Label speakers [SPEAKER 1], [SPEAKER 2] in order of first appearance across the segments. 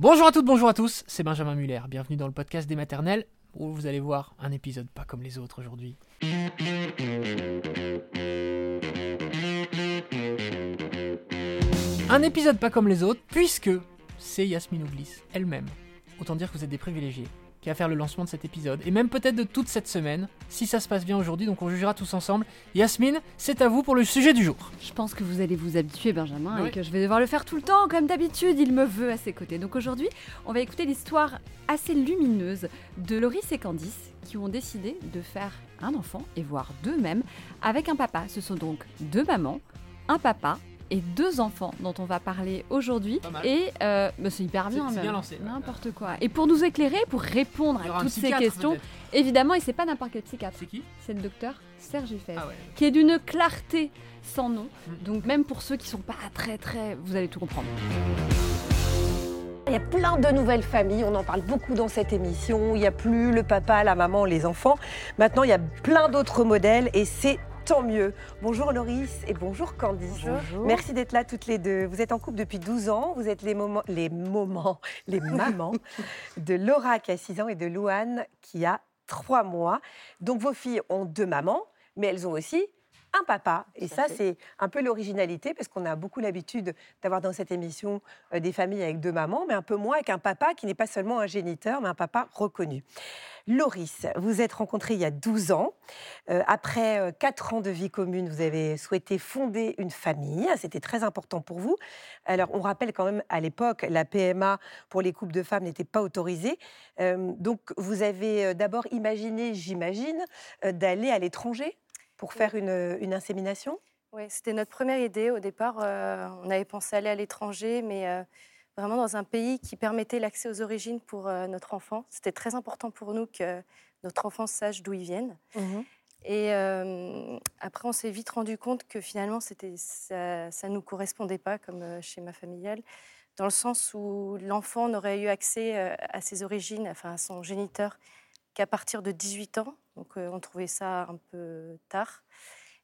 [SPEAKER 1] Bonjour à toutes, bonjour à tous, c'est Benjamin Muller. Bienvenue dans le podcast des maternelles où vous allez voir un épisode pas comme les autres aujourd'hui. Un épisode pas comme les autres puisque c'est Yasmine Ouglis elle-même. Autant dire que vous êtes des privilégiés qui va faire le lancement de cet épisode, et même peut-être de toute cette semaine, si ça se passe bien aujourd'hui, donc on jugera tous ensemble. Yasmine, c'est à vous pour le sujet du jour.
[SPEAKER 2] Je pense que vous allez vous habituer, Benjamin,
[SPEAKER 1] Oui.
[SPEAKER 2] et que je vais devoir le faire tout le temps, comme d'habitude, il me veut à ses côtés. Donc aujourd'hui, on va écouter l'histoire assez lumineuse de Loris et Candice, qui ont décidé de faire un enfant, et voire deux même, avec un papa. Ce sont donc deux mamans, un papa et deux enfants dont on va parler aujourd'hui. Et euh, bah, c'est hyper bien,
[SPEAKER 1] C'est- c'est
[SPEAKER 2] même.
[SPEAKER 1] bien lancé.
[SPEAKER 2] N'importe quoi. Et pour nous éclairer, pour répondre à toutes ces questions, évidemment, et c'est pas n'importe quel psychiatre,
[SPEAKER 1] C'est qui
[SPEAKER 2] c'est le docteur Serge Fez
[SPEAKER 1] Ah ouais.
[SPEAKER 2] qui est d'une clarté sans nom.
[SPEAKER 1] Mm.
[SPEAKER 2] Donc même pour ceux qui sont pas très très, vous allez tout comprendre.
[SPEAKER 3] Il y a plein de nouvelles familles, on en parle beaucoup dans cette émission. Il n'y a plus le papa, la maman, les enfants. Maintenant, il y a plein d'autres modèles et c'est tant mieux. Bonjour Loris et bonjour Candice. Merci d'être là toutes les deux. Vous êtes en couple depuis 12 ans. Vous êtes les moments, les moments, les mamans de Laura qui a 6 ans et de Louane qui a 3 mois. Donc vos filles ont deux mamans, mais elles ont aussi un papa. Et ça, c'est un peu l'originalité parce qu'on a beaucoup l'habitude d'avoir dans cette émission euh, des familles avec deux mamans, mais un peu moins avec un papa qui n'est pas seulement un géniteur, mais un papa reconnu. Loris, vous êtes rencontrés il y a 12 ans. Euh, après euh, 4 ans de vie commune, vous avez souhaité fonder une famille. C'était très important pour vous. Alors, on rappelle quand même, à l'époque, la PMA pour les couples de femmes n'était pas autorisée. Euh, donc, vous avez euh, d'abord imaginé, j'imagine, euh, d'aller à l'étranger? Pour faire une, une insémination?
[SPEAKER 4] Oui, c'était notre première idée. Au départ, euh, on avait pensé aller à l'étranger, mais euh, vraiment dans un pays qui permettait l'accès aux origines pour euh, notre enfant. C'était très important pour nous que notre enfant sache d'où ils viennent. Et euh, après, on s'est vite rendu compte que finalement, c'était, ça ne nous correspondait pas comme euh, schéma familial, dans le sens où l'enfant n'aurait eu accès euh, à ses origines, enfin à son géniteur, qu'à partir de 18 ans. Donc, euh, on trouvait ça un peu tard.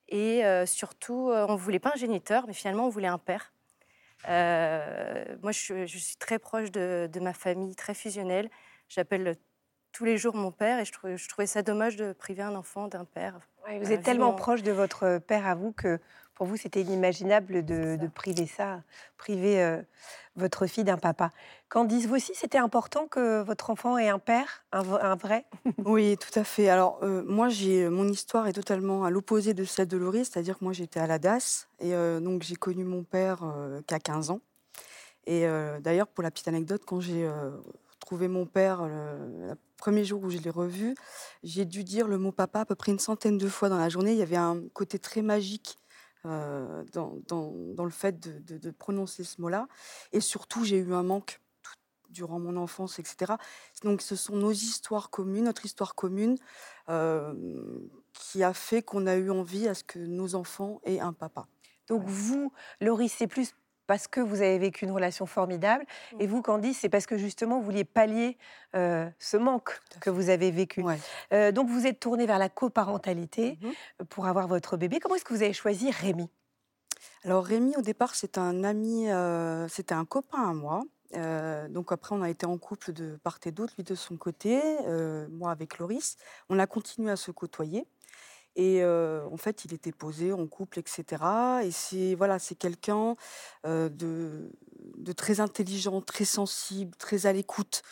[SPEAKER 4] Et euh, surtout, euh, on ne voulait pas un géniteur, mais finalement, on voulait un père. Moi, je, je suis très proche de, de ma famille, très fusionnelle. J'appelle tous les jours mon père et je, trouvais- je trouvais ça dommage de priver un enfant d'un père.
[SPEAKER 3] Ouais, Vous
[SPEAKER 4] Euh,
[SPEAKER 3] êtes tellement proche de votre père à vous que pour vous, c'était inimaginable de,
[SPEAKER 4] C'est ça.
[SPEAKER 3] de priver ça, priver euh, votre fille d'un papa. Candice, vous aussi, c'était important que votre enfant ait un père, un, vrai?
[SPEAKER 5] Oui, tout à fait. Alors, euh, moi, j'ai mon histoire est totalement à l'opposé de celle de Laurie, c'est-à-dire que moi, j'étais à la DAS, et euh, donc j'ai connu mon père euh, qu'à 15 ans. Et euh, d'ailleurs, pour la petite anecdote, quand j'ai euh, retrouvé mon père le, le premier jour où je l'ai revu, j'ai dû dire le mot papa à peu près une centaine de fois dans la journée. Il y avait un côté très magique euh, dans, dans- dans le fait de, de- de prononcer ce mot-là. Et surtout, j'ai eu un manque tout- durant mon enfance, etc. Donc, ce sont nos histoires communes, notre histoire commune, euh, qui a fait qu'on a eu envie à ce que nos enfants aient un papa.
[SPEAKER 3] Donc vous, Laurie, c'est plus parce que vous avez vécu une relation formidable.
[SPEAKER 4] Mm.
[SPEAKER 3] Et vous, Candice, c'est parce que justement, vous vouliez pallier euh, ce manque que vous avez vécu.
[SPEAKER 5] Ouais.
[SPEAKER 3] Euh, donc vous êtes tournée vers la coparentalité
[SPEAKER 5] Mhm.
[SPEAKER 3] euh, pour avoir votre bébé. Comment est-ce que vous avez choisi Rémi?
[SPEAKER 5] Alors Rémi, au départ, c'est un ami, euh, c'était un copain à moi. Donc après, on a été en couple de part et d'autre, lui de son côté, moi avec Loris. On a continué à se côtoyer. Et euh, en fait, il était posé en couple, etc. Et c'est voilà, c'est quelqu'un euh, de, de très intelligent, très sensible, très à l'écoute.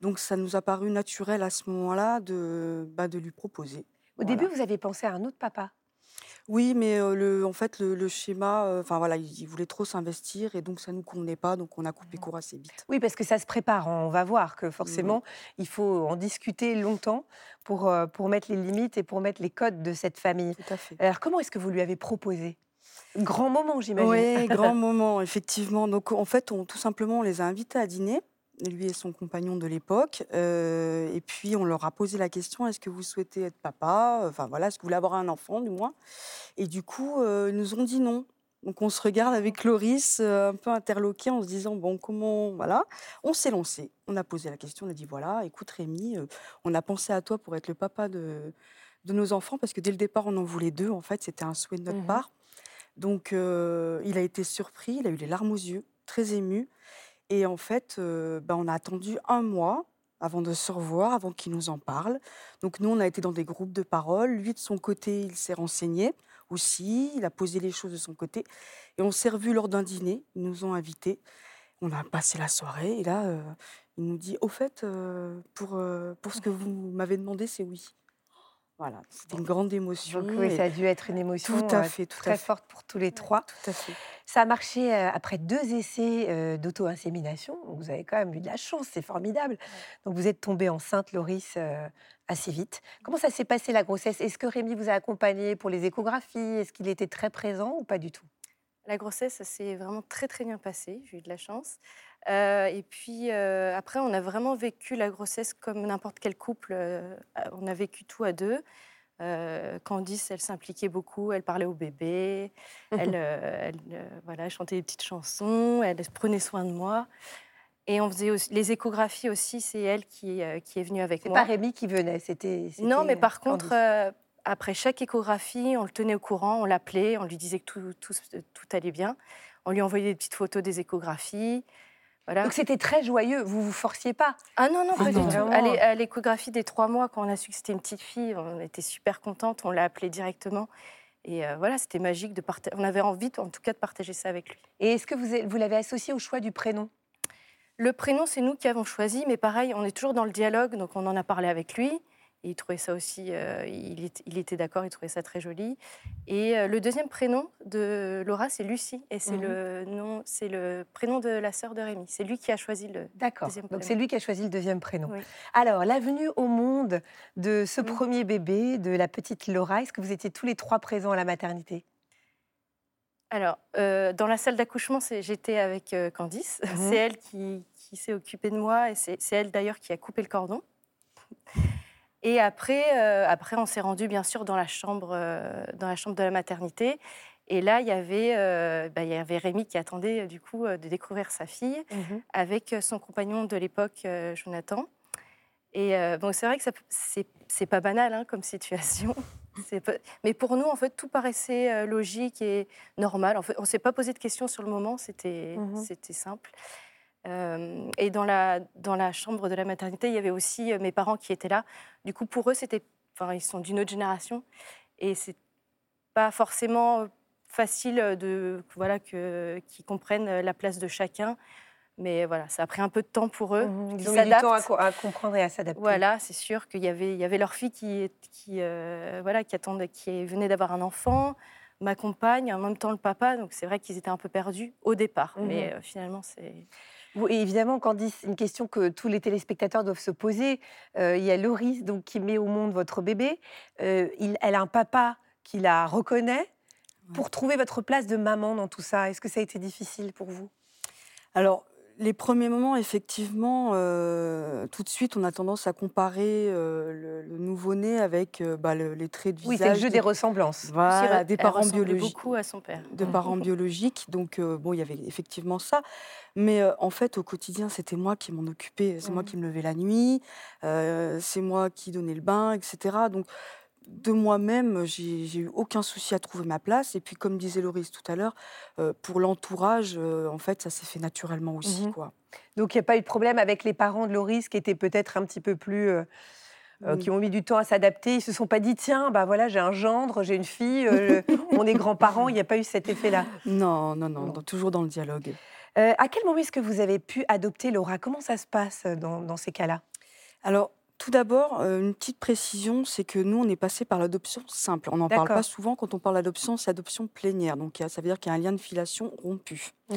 [SPEAKER 5] Donc ça nous a paru naturel à ce moment-là de, bah, de lui proposer.
[SPEAKER 3] Au
[SPEAKER 5] Voilà.
[SPEAKER 3] début, vous aviez pensé à un autre papa?
[SPEAKER 5] Oui, mais euh, le, en fait, le, le schéma, enfin voilà, il, il voulait trop s'investir et donc ça nous convenait pas, donc on a coupé court assez vite.
[SPEAKER 3] Oui, parce que ça se prépare. On va voir que forcément, il faut en discuter longtemps pour, euh, pour mettre les limites et pour mettre les codes de cette famille.
[SPEAKER 5] Tout à fait.
[SPEAKER 3] Alors, comment est-ce que vous lui avez proposé? Grand moment, j'imagine.
[SPEAKER 5] Oui, grand moment, effectivement. Donc en fait, on, tout simplement, on les a invités à dîner, lui et son compagnon de l'époque, euh, et puis on leur a posé la question est-ce que vous souhaitez être papa? Enfin voilà, est-ce que vous voulez avoir un enfant, du moins? Et du coup, euh, ils nous ont dit non. Donc on se regarde avec Loris, euh, un peu interloqué, en se disant bon, comment. Voilà. On s'est lancé. On a posé la question, on a dit voilà, écoute Rémi, on a pensé à toi pour être le papa de, de nos enfants, parce que dès le départ, on en voulait deux. En fait, c'était un souhait de notre
[SPEAKER 3] Mhm.
[SPEAKER 5] part. Donc euh, il a été surpris, il a eu les larmes aux yeux, très ému. Et en fait, bah, on a attendu un mois avant de se revoir, avant qu'il nous en parle. Donc nous, on a été dans des groupes de parole. Lui, de son côté, il s'est renseigné aussi, il a posé les choses de son côté. Et on s'est revus lors d'un dîner, ils nous ont invités. On a passé la soirée et là, euh, il nous dit, au fait, euh, pour, euh, pour ce que vous m'avez demandé, c'est oui. Voilà, c'était une grande émotion.
[SPEAKER 3] Donc, oui, ça a dû être une émotion
[SPEAKER 5] tout à fait, tout
[SPEAKER 3] très
[SPEAKER 5] à fait.
[SPEAKER 3] forte pour tous les trois.
[SPEAKER 5] Tout à fait.
[SPEAKER 3] Ça a marché après deux essais d'auto-insémination. Vous avez quand même eu de la chance, c'est formidable. Donc vous êtes tombée enceinte, Loris, assez vite. Comment ça s'est passé la grossesse? Est-ce que Rémi vous a accompagné pour les échographies? Est-ce qu'il était très présent ou pas du tout?
[SPEAKER 4] La grossesse, ça s'est vraiment très très bien passé. J'ai eu de la chance. et puis après, on a vraiment vécu la grossesse comme n'importe quel couple. on a vécu tout à deux. Candice, elle s'impliquait beaucoup, elle parlait au bébé, elle, elle voilà, chantait des petites chansons, elle prenait soin de moi. Et on faisait aussi, les échographies aussi, c'est elle qui, qui est venue avec moi.
[SPEAKER 3] C'est pas Rémi qui venait, c'était.
[SPEAKER 4] Non, mais par contre, après chaque échographie, on le tenait au courant, on l'appelait, on lui disait que tout, tout, tout, allait bien. On lui envoyait des petites photos des échographies.
[SPEAKER 3] Voilà. Donc c'était très joyeux, vous vous forciez pas?
[SPEAKER 4] Ah non, non, pas du tout. À l'échographie des trois mois, quand on a su que c'était une petite fille, on était super contente, on l'a appelée directement. Et voilà, c'était magique de partager. On avait envie, en tout cas, de partager ça avec lui.
[SPEAKER 3] Et est-ce que vous, vous l'avez associé au choix du prénom?
[SPEAKER 4] Le prénom, c'est nous qui avons choisi, mais pareil, on est toujours dans le dialogue, donc on en a parlé avec lui. Il trouvait ça aussi, euh, il, était d'accord, il trouvait ça très joli. Et euh, le deuxième prénom de Laura, c'est Lucie, et c'est le mhm. nom, c'est le prénom de la sœur de Rémi. C'est lui qui a choisi le
[SPEAKER 3] D'accord. Donc c'est lui qui a choisi le deuxième prénom. Alors la venue au monde de ce premier bébé, de la petite Laura, est-ce que vous étiez tous les trois présents à la maternité?
[SPEAKER 4] Alors, euh, dans la salle d'accouchement, j'étais avec Candice. Mhm. C'est elle qui, qui s'est occupée de moi et c'est elle d'ailleurs qui a coupé le cordon. Et après, euh, après on s'est rendu bien sûr dans la chambre, euh, dans la chambre de la maternité. Et là, il y avait, euh, bah, il y avait Rémi qui attendait du coup de découvrir sa fille mhm. avec son compagnon de l'époque, Jonathan. Et bon, c'est vrai que c'est pas banal hein, comme situation. Mais pour nous, en fait, tout paraissait logique et normal. En fait, on s'est pas posé de questions sur le moment. C'était mhm. c'était simple et dans la, dans la chambre de la maternité, il y avait aussi mes parents qui étaient là. Du coup, pour eux, c'était, enfin, ils sont d'une autre génération et c'est pas forcément facile de, voilà, que, qu'ils comprennent la place de chacun. Mais voilà, ça a pris un peu de temps pour eux.
[SPEAKER 3] Mmh, ils ont eu du temps à, comprendre et à s'adapter.
[SPEAKER 4] Voilà, c'est sûr qu'il y avait, il y avait leur fille qui, qui, voilà, qui, attendait, qui venait d'avoir un enfant, ma compagne, en même temps le papa. Donc c'est vrai qu'ils étaient un peu perdus au départ. Mmh Mais finalement, c'est
[SPEAKER 3] évidemment, Candice, une question que tous les téléspectateurs doivent se poser. Euh, il y a Loris donc, qui met au monde votre bébé. Euh, elle a un papa qui la reconnaît. Pour trouver votre place de maman dans tout ça, est-ce que ça a été difficile pour vous?
[SPEAKER 5] Alors, les premiers moments, effectivement, euh, tout de suite, on a tendance à comparer euh, le, nouveau-né avec euh, bah, les traits de visage.
[SPEAKER 3] Oui, c'est le jeu des ressemblances.
[SPEAKER 5] Voilà, des parents biologiques.
[SPEAKER 4] beaucoup à son père.
[SPEAKER 5] De parents biologiques. Donc, bon, il y avait effectivement ça. Mais en fait, au quotidien, c'était moi qui m'en occupais. C'est moi mmh. qui me levais la nuit. c'est moi qui donnais le bain, etc. Donc, de moi-même, j'ai eu aucun souci à trouver ma place. Et puis, comme disait Loris tout à l'heure, euh, pour l'entourage, euh, en fait, ça s'est fait naturellement aussi. Mmh quoi.
[SPEAKER 3] Donc, il n'y a pas eu de problème avec les parents de Loris qui étaient peut-être un petit peu plus. Euh, qui ont mis du temps à s'adapter. Ils se sont pas dit tiens, bah voilà, j'ai un gendre, j'ai une fille, on est grands-parents. Il n'y a pas eu cet effet-là.
[SPEAKER 5] Non, non, non, toujours dans le dialogue.
[SPEAKER 3] à quel moment est-ce que vous avez pu adopter Laura? Comment ça se passe dans, dans ces cas-là?
[SPEAKER 5] Alors, tout d'abord, euh, une petite précision, c'est que nous, on est passé par l'adoption simple. On n'en parle pas souvent quand on parle d'adoption, c'est adoption plénière. Donc, ça veut dire qu'il y a un lien de filiation rompu. Mmh.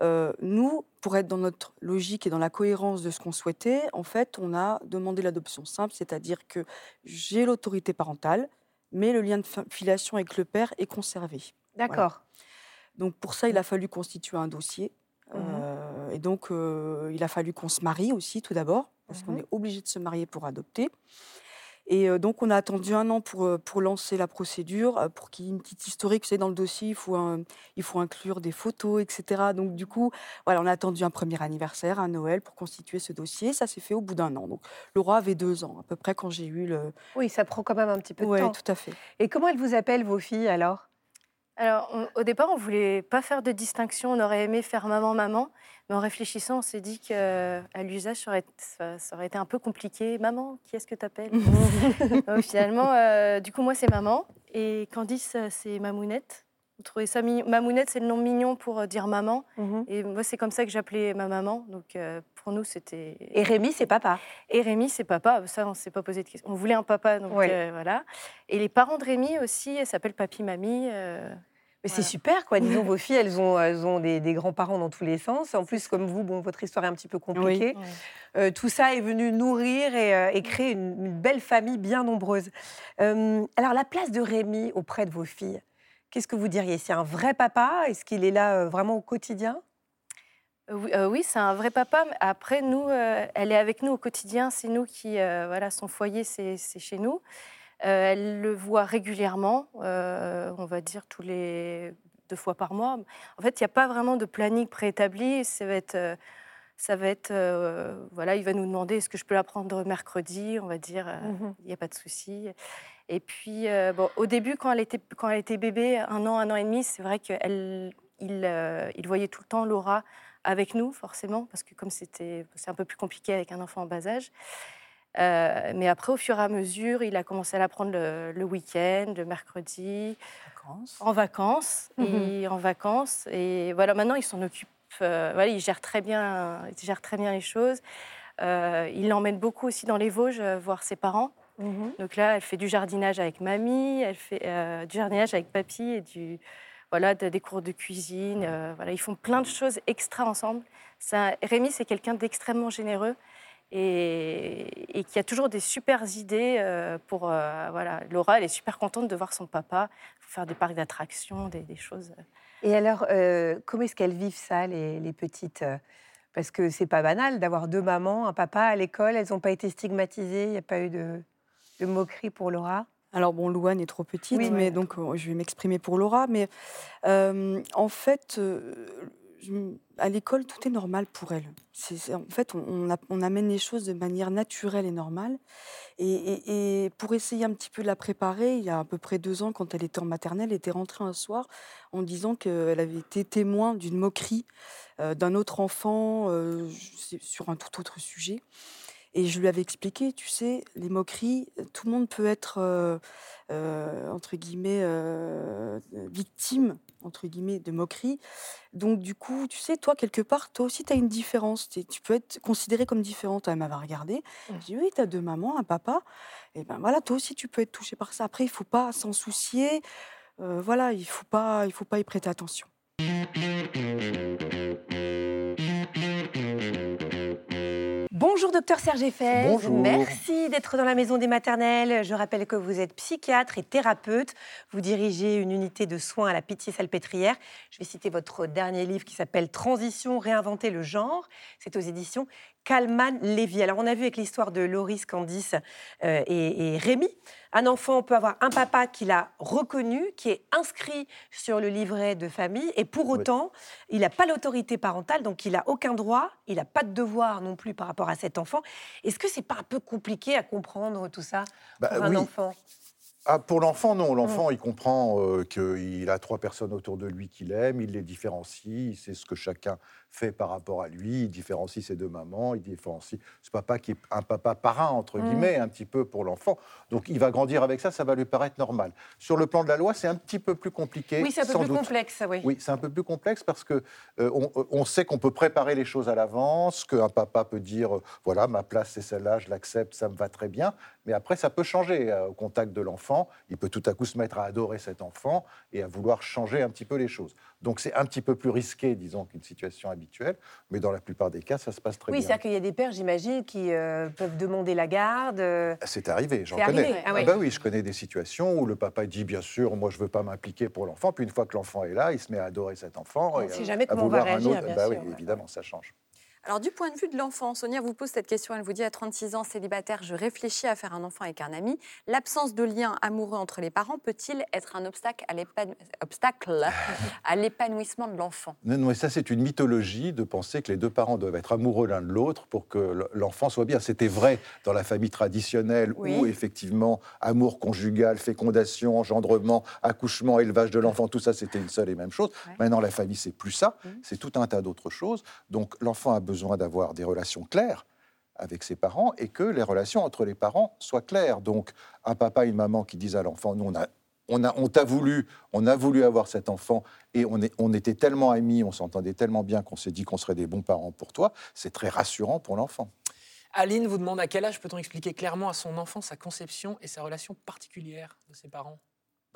[SPEAKER 5] Euh, nous, pour être dans notre logique et dans la cohérence de ce qu'on souhaitait, en fait, on a demandé l'adoption simple, c'est-à-dire que j'ai l'autorité parentale, mais le lien de filiation avec le père est conservé.
[SPEAKER 3] D'accord.
[SPEAKER 5] Donc, pour ça, il a fallu constituer un dossier. Mmh. Euh, et donc, il a fallu qu'on se marie aussi, tout d'abord parce qu'on mmh est obligé de se marier pour adopter. Et donc, on a attendu un an pour, pour lancer la procédure, pour qu'il y ait une petite historique. Vous savez, dans le dossier, il faut, il faut inclure des photos, etc. Donc, du coup, voilà, on a attendu un premier anniversaire, un Noël, pour constituer ce dossier. Ça s'est fait au bout d'un an. Donc, Laura avait deux ans, à peu près, quand j'ai eu le.
[SPEAKER 3] Oui, ça prend quand même un petit peu de
[SPEAKER 5] temps.
[SPEAKER 3] Oui,
[SPEAKER 5] tout à fait.
[SPEAKER 3] Et comment elles vous appellent, vos filles, alors?
[SPEAKER 4] Alors, on- au départ, on voulait pas faire de distinction. On aurait aimé faire maman-maman. Mais en réfléchissant, on s'est dit qu'à l'usage, ça, aurait- ça- ça aurait été un peu compliqué. Maman, qui est-ce que tu appelles Finalement, euh, du coup, moi, c'est maman. Et Candice, euh, c'est Mamounette. On trouvait ça mignon? Mamounette, c'est le nom mignon pour euh, dire maman.
[SPEAKER 3] Mhm.
[SPEAKER 4] Et moi, c'est comme ça que j'appelais ma maman. Donc, euh, pour nous, c'était.
[SPEAKER 3] Et Rémi, c'est papa?
[SPEAKER 4] Et Rémi, c'est papa. Ça, on ne s'est pas posé de questions. On voulait un papa, donc
[SPEAKER 3] Ouais.
[SPEAKER 4] euh, voilà. Et les parents de Rémi aussi, elles s'appellent papy, mamie. euh,
[SPEAKER 3] Mais c'est super, quoi. Disons, vos filles, elles ont, elles ont des, des grands-parents dans tous les sens. En plus, comme vous, bon, votre histoire est un petit peu compliquée. Euh, tout ça est venu nourrir et, euh, et créer une, une belle famille bien nombreuse. Euh, alors, la place de Rémi auprès de vos filles, qu'est-ce que vous diriez? C'est un vrai papa? Est-ce qu'il est là euh, vraiment au quotidien?
[SPEAKER 4] Euh, Oui, euh, oui, c'est un vrai papa. mais Après, nous, euh, elle est avec nous au quotidien. C'est nous qui, euh, voilà, son foyer, c'est chez nous. Elle le voit régulièrement, on va dire tous les deux fois par mois. En fait, il n'y a pas vraiment de planning préétabli. Ça va être, ça va être, voilà, il va nous demander est-ce que je peux la prendre mercredi. On va dire, euh, il n'y a pas de souci. Et puis, euh, bon, au début, quand elle était, quand elle était bébé, un an, un an et demi, c'est vrai qu'il il, euh, il voyait tout le temps Laura avec nous, forcément, parce que comme c'était, c'est un peu plus compliqué avec un enfant en bas âge. Euh, mais après, au fur et à mesure, il a commencé à la prendre le, le week-end, le mercredi, en vacances. Et en vacances. Et voilà, maintenant, il s'en occupe. euh, voilà, il gère très bien, il gère très bien les choses. Euh, il l'emmène beaucoup aussi dans les Vosges voir ses parents. Donc là, elle fait du jardinage avec mamie, elle fait euh, du jardinage avec papy et du, voilà, de- des cours de cuisine. euh, voilà, ils font plein de choses extra ensemble. Ça, Rémi, c'est quelqu'un d'extrêmement généreux et, et qui a toujours des super idées euh, pour. euh, voilà, Laura, elle est super contente de voir son papa faire des parcs d'attractions, des, des choses.
[SPEAKER 3] Et alors, comment est-ce qu'elles vivent ça, les, les petites? Parce que c'est pas banal d'avoir deux mamans, un papa à l'école. Elles n'ont pas été stigmatisées. Il n'y a pas eu de, de moquerie pour Laura.
[SPEAKER 5] Alors bon, Louane est trop petite,
[SPEAKER 3] Oui,
[SPEAKER 5] mais
[SPEAKER 3] ouais.
[SPEAKER 5] donc euh, je vais m'exprimer pour Laura. Mais euh, en fait, euh, à l'école, tout est normal pour elle. En fait, on, on a- on amène les choses de manière naturelle et normale. Et, et- et pour essayer un petit peu de la préparer, il y a à peu près deux ans, quand elle était en maternelle, elle était rentrée un soir en disant qu'elle avait été témoin d'une moquerie euh, d'un autre enfant sur un tout autre sujet. Et je lui avais expliqué, tu sais, les moqueries, tout le monde peut être, euh, euh, entre guillemets, euh, victime, entre guillemets, de moqueries. Donc, du coup, tu sais, toi, quelque part, toi aussi, tu as une différence. Tu peux être considérée comme différente. Elle m'avait regardé. Je dis, oui, tu as deux mamans, un papa. Et ben voilà, toi aussi, tu peux être touché par ça. Après, il faut pas s'en soucier. Voilà, il faut pas, il faut pas y prêter attention.
[SPEAKER 3] Bonjour, docteur Serge Eiffel.
[SPEAKER 6] Bonjour.
[SPEAKER 3] Merci d'être dans la maison des maternelles. Je rappelle que vous êtes psychiatre et thérapeute. Vous dirigez une unité de soins à la Pitié-Salpêtrière. Je vais citer votre dernier livre qui s'appelle Transition, réinventer le genre. C'est aux éditions Kalman Lévy. Alors, on a vu avec l'histoire de Loris, Candice euh, et, et Rémi. Un enfant peut avoir un papa qu'il a reconnu, qui est inscrit sur le livret de famille, et pour
[SPEAKER 6] Oui.
[SPEAKER 3] autant, il n'a pas l'autorité parentale, donc il n'a aucun droit, il n'a pas de devoir non plus par rapport à cet enfant. Est-ce que c'est pas un peu compliqué à comprendre tout ça
[SPEAKER 6] Bah
[SPEAKER 3] pour un
[SPEAKER 6] oui.
[SPEAKER 3] enfant?
[SPEAKER 6] Ah, pour l'enfant, non. L'enfant, il comprend euh, qu'il a trois personnes autour de lui qu'il aime, il les différencie, il sait ce que chacun fait par rapport à lui, il différencie ses deux mamans, il différencie ce papa qui est un papa parrain, entre
[SPEAKER 3] Mm.
[SPEAKER 6] guillemets, un petit peu pour l'enfant. Donc il va grandir avec ça, ça va lui paraître normal. Sur le plan de la loi, c'est un petit peu plus compliqué.
[SPEAKER 3] Oui, c'est un peu plus
[SPEAKER 6] doute.
[SPEAKER 3] complexe, oui.
[SPEAKER 6] Oui, c'est un peu plus complexe parce que euh, on, on sait qu'on peut préparer les choses à l'avance, qu'un papa peut dire euh, voilà ma place c'est celle-là, je l'accepte, ça me va très bien. Mais après ça peut changer euh, au contact de l'enfant. Il peut tout à coup se mettre à adorer cet enfant et à vouloir changer un petit peu les choses. Donc c'est un petit peu plus risqué, disons, qu'une situation habituelle. Mais dans la plupart des cas, ça se passe très
[SPEAKER 3] Oui,
[SPEAKER 6] bien.
[SPEAKER 3] c'est-à-dire qu'il y a des pères, j'imagine, qui euh, peuvent demander la garde. euh,
[SPEAKER 6] C'est arrivé, j'en connais.
[SPEAKER 3] arrivé, ah oui.
[SPEAKER 6] bah oui, je connais des situations où le papa dit bien sûr, moi je veux pas m'impliquer pour l'enfant, puis une fois que l'enfant est là, il se met à adorer cet enfant.
[SPEAKER 3] On ne sait jamais
[SPEAKER 6] à
[SPEAKER 3] comment on va réagir,
[SPEAKER 6] autre.
[SPEAKER 3] bien
[SPEAKER 6] Bah
[SPEAKER 3] sûr.
[SPEAKER 6] oui, évidemment, ça change.
[SPEAKER 7] Alors, du point de vue de l'enfant, Sonia vous pose cette question. Elle vous dit à 36 ans, célibataire, je réfléchis à faire un enfant avec un ami. L'absence de lien amoureux entre les parents peut-il être un obstacle à l'épanouissement de l'enfant?
[SPEAKER 6] Non, non, et ça, c'est une mythologie de penser que les deux parents doivent être amoureux l'un de l'autre pour que l'enfant soit bien. C'était vrai dans la famille traditionnelle
[SPEAKER 7] Oui.
[SPEAKER 6] où, effectivement, amour conjugal, fécondation, engendrement, accouchement, élevage de l'enfant, tout ça, c'était une seule et même chose.
[SPEAKER 7] Ouais.
[SPEAKER 6] Maintenant, la famille, c'est plus ça. C'est tout un tas d'autres choses. Donc, l'enfant a besoin d'avoir des relations claires avec ses parents et que les relations entre les parents soient claires. Donc, un papa et une maman qui disent à l'enfant, nous, on a on, a, on t'a voulu, on a voulu avoir cet enfant et on, est, on était tellement amis, on s'entendait tellement bien qu'on s'est dit qu'on serait des bons parents pour toi. C'est très rassurant pour l'enfant.
[SPEAKER 1] Aline vous demande à quel âge peut-on expliquer clairement à son enfant sa conception et sa relation particulière de ses parents?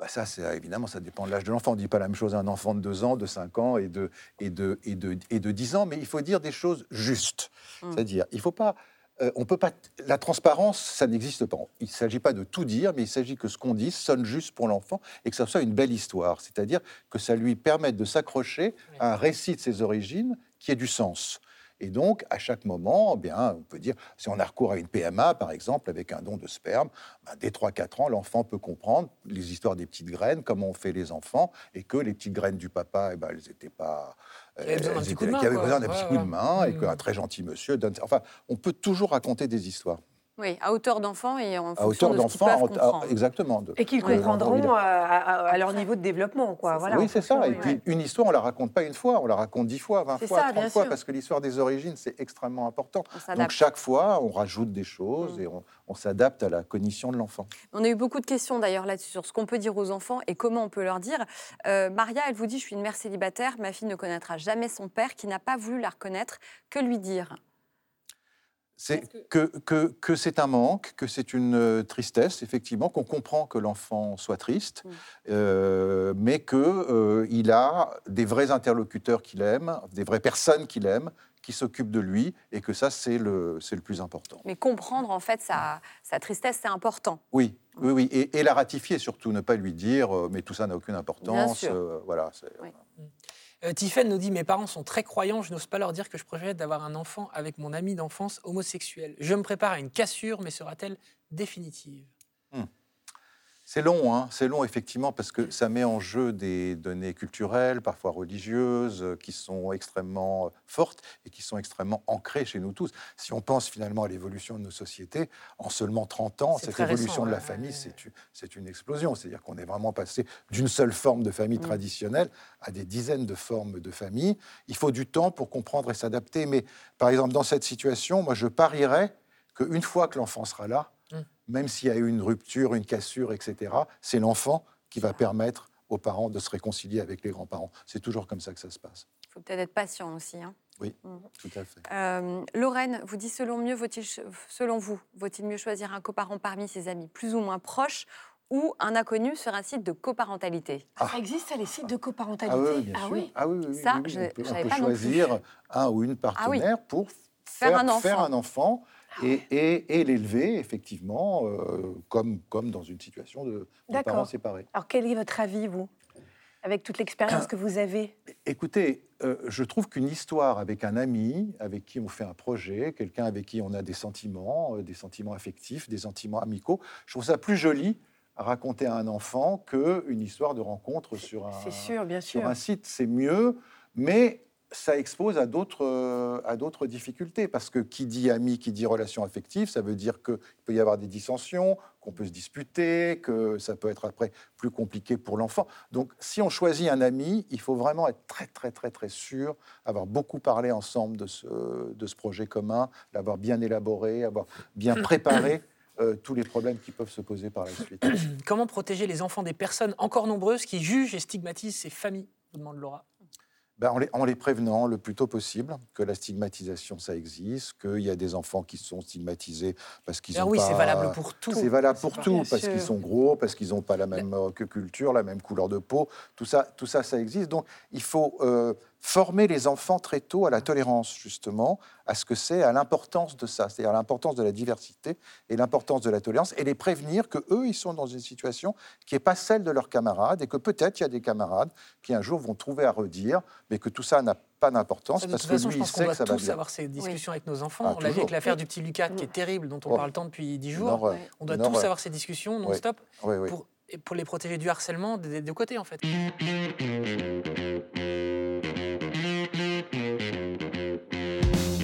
[SPEAKER 6] Bah ça, c'est évidemment, ça dépend de l'âge de l'enfant. On ne dit pas la même chose à un enfant de 2 ans, de 5 ans et de, et de, et de, et de 10 ans, mais il faut dire des choses justes.
[SPEAKER 7] Mm.
[SPEAKER 6] C'est-à-dire, il faut pas. euh, on peut pas. La transparence, ça n'existe pas. Il ne s'agit pas de tout dire, mais il s'agit que ce qu'on dit sonne juste pour l'enfant et que ça soit une belle histoire. C'est-à-dire que ça lui permette de s'accrocher à un récit de ses origines qui ait du sens. Et donc, à chaque moment, eh bien, on peut dire, si on a recours à une PMA, par exemple, avec un don de sperme, ben, dès 3-4 ans, l'enfant peut comprendre les histoires des petites graines, comment on fait les enfants, et que les petites graines du papa, eh ben, elles n'étaient pas...
[SPEAKER 1] Qu'il y avait besoin d'un petit coup de main,
[SPEAKER 6] et
[SPEAKER 1] Mm.
[SPEAKER 6] qu'un très gentil monsieur donne... Enfin, on peut toujours raconter des histoires.
[SPEAKER 7] Oui, à hauteur d'enfant et en
[SPEAKER 6] À
[SPEAKER 7] fonction
[SPEAKER 6] hauteur
[SPEAKER 7] de ce qu'ils
[SPEAKER 6] d'enfant,
[SPEAKER 7] peuvent
[SPEAKER 6] à-
[SPEAKER 7] comprendre.
[SPEAKER 6] exactement. de-
[SPEAKER 3] Et qu'ils comprendront euh, à, à- à leur niveau de développement, quoi. Voilà,
[SPEAKER 6] oui, c'est ça. Et puis, une histoire, on la raconte pas une fois, on la raconte dix fois, vingt fois,
[SPEAKER 3] ça,
[SPEAKER 6] trente fois,
[SPEAKER 3] sûr.
[SPEAKER 6] parce que l'histoire des origines, c'est extrêmement important.
[SPEAKER 7] On
[SPEAKER 6] Donc, chaque fois, on rajoute des choses
[SPEAKER 7] Mm.
[SPEAKER 6] et on, on s'adapte à la cognition de l'enfant.
[SPEAKER 7] On a eu beaucoup de questions d'ailleurs là-dessus sur ce qu'on peut dire aux enfants et comment on peut leur dire. Euh, Maria, elle vous dit Je suis une mère célibataire, ma fille ne connaîtra jamais son père qui n'a pas voulu la reconnaître. Que lui dire?
[SPEAKER 6] C'est que, que, que c'est un manque, que c'est une euh, tristesse, effectivement, qu'on comprend que l'enfant soit triste, euh, mais qu'il a des vrais interlocuteurs qu'il aime, des vraies personnes qu'il aime, qui s'occupent de lui, et que ça, c'est le, plus important.
[SPEAKER 7] Mais comprendre en fait sa, sa tristesse, c'est important.
[SPEAKER 6] Oui, oui, oui, et, et la ratifier surtout, ne pas lui dire, euh, mais tout ça n'a aucune importance.
[SPEAKER 7] sûr.
[SPEAKER 6] euh, voilà.
[SPEAKER 1] Euh, nous dit Mes parents sont très croyants, je n'ose pas leur dire que je projette d'avoir un enfant avec mon ami d'enfance homosexuel. Je me prépare à une cassure, mais sera-t-elle définitive?
[SPEAKER 6] C'est long, hein, c'est long effectivement parce que ça met en jeu des données culturelles, parfois religieuses, euh, qui sont extrêmement euh, fortes et qui sont extrêmement ancrées chez nous tous. Si on pense finalement à l'évolution de nos sociétés, en seulement 30 ans, cette
[SPEAKER 1] récent,
[SPEAKER 6] évolution de la
[SPEAKER 1] ouais,
[SPEAKER 6] famille,
[SPEAKER 1] ouais,
[SPEAKER 6] c'est une- une explosion. C'est-à-dire qu'on est vraiment passé d'une seule forme de famille
[SPEAKER 7] Mm.
[SPEAKER 6] traditionnelle à des dizaines de formes de famille. Il faut du temps pour comprendre et s'adapter. Mais par exemple, dans cette situation, moi, je parierais qu'une fois que l'enfant sera là. Même s'il y a eu une rupture, une cassure, etc., c'est l'enfant qui va permettre aux parents de se réconcilier avec les grands-parents. C'est toujours comme ça que ça se passe.
[SPEAKER 7] Il faut peut-être être patient aussi. hein.
[SPEAKER 6] Tout à fait.
[SPEAKER 7] Euh, Lorraine vous dit selon, mieux, selon vous, vaut-il mieux choisir un coparent parmi ses amis plus ou moins proches ou un inconnu sur un site de coparentalité?
[SPEAKER 6] Ah.
[SPEAKER 3] Ça existe, ça, les sites de
[SPEAKER 6] Ah
[SPEAKER 3] coparentalité
[SPEAKER 6] oui, bien
[SPEAKER 3] Ah
[SPEAKER 6] sûr.
[SPEAKER 3] oui
[SPEAKER 6] Ah oui, oui, oui,
[SPEAKER 7] Ça,
[SPEAKER 6] oui, oui.
[SPEAKER 7] je-
[SPEAKER 6] on peut, on peut
[SPEAKER 7] pas non plus.
[SPEAKER 6] choisir un ou une partenaire pour
[SPEAKER 7] Faire un
[SPEAKER 6] faire
[SPEAKER 7] enfant.
[SPEAKER 6] un enfant et, et- et l'élever, effectivement, euh, comme, comme dans une situation de, de parents séparés.
[SPEAKER 3] Alors, quel est votre avis, vous Avec toute l'expérience que vous avez?
[SPEAKER 6] Écoutez, euh, je trouve qu'une histoire avec un ami, avec qui on fait un projet, quelqu'un avec qui on a des sentiments, euh, des sentiments affectifs, des sentiments amicaux, je trouve ça plus joli à raconter à un enfant qu'une histoire de rencontre sur un,
[SPEAKER 3] C'est sûr, bien
[SPEAKER 6] sur un site. C'est mieux, mais ça expose à d'autres euh, à d'autres difficultés parce que qui dit ami, qui dit relation affective, ça veut dire qu'il peut y avoir des dissensions, qu'on peut se disputer, que ça peut être après plus compliqué pour l'enfant. Donc, si on choisit un ami, il faut vraiment être très très très très sûr, avoir beaucoup parlé ensemble de ce de ce projet commun, l'avoir bien élaboré, avoir bien préparé. euh, tous les problèmes qui peuvent se poser par la suite.
[SPEAKER 1] Comment protéger les enfants des personnes encore nombreuses qui jugent et stigmatisent ces familles? Vous demande Laura.
[SPEAKER 6] Ben, en, les, en les prévenant le plus tôt possible que la stigmatisation, ça existe, qu'il y a des enfants qui sont stigmatisés parce qu'ils
[SPEAKER 1] Ah
[SPEAKER 6] ont
[SPEAKER 1] oui,
[SPEAKER 6] pas...
[SPEAKER 1] c'est valable pour tout.
[SPEAKER 6] C'est valable pour tout, parce qu'ils sont gros, parce qu'ils n'ont pas la même euh, culture, la même couleur de peau. Tout ça, tout ça, ça existe. Donc, il faut euh, former les enfants très tôt à la tolérance, justement, à ce que c'est, à l'importance de ça, c'est-à-dire à l'importance de la diversité et l'importance de la tolérance, et les prévenir que eux, ils sont dans une situation qui n'est pas celle de leurs camarades, et que peut-être il y a des camarades qui un jour vont trouver à redire, mais que tout ça n'a pas d'importance parce
[SPEAKER 1] toute
[SPEAKER 6] que
[SPEAKER 1] façon,
[SPEAKER 6] lui,
[SPEAKER 1] je
[SPEAKER 6] il
[SPEAKER 1] pense qu'on
[SPEAKER 6] sait
[SPEAKER 1] doit
[SPEAKER 6] que ça va
[SPEAKER 1] tous
[SPEAKER 6] bien.
[SPEAKER 1] avoir ces discussions avec nos enfants.
[SPEAKER 6] Ah,
[SPEAKER 1] on l'a vu avec l'affaire du petit Lucas, qui est terrible, dont on
[SPEAKER 6] Oh.
[SPEAKER 1] parle tant depuis dix jours. On doit tous avoir ces discussions non-stop
[SPEAKER 6] Oui, oui.
[SPEAKER 1] pour, et pour les protéger du harcèlement des des deux côtés, en fait.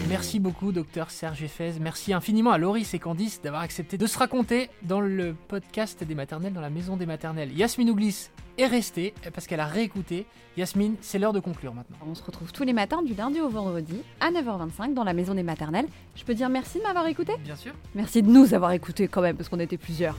[SPEAKER 1] Merci beaucoup, docteur Serge Effez. Merci infiniment à Loris et Candice d'avoir accepté de se raconter dans le podcast des maternelles, dans la maison des maternelles. Yasmine Ouglis est restée parce qu'elle a réécouté. Yasmine, c'est l'heure de conclure maintenant.
[SPEAKER 2] On se retrouve tous les matins du lundi au vendredi à 9h25 dans la maison des maternelles. Je peux dire merci de m'avoir écouté
[SPEAKER 1] Bien sûr.
[SPEAKER 2] Merci de nous avoir écoutés quand même parce qu'on était plusieurs.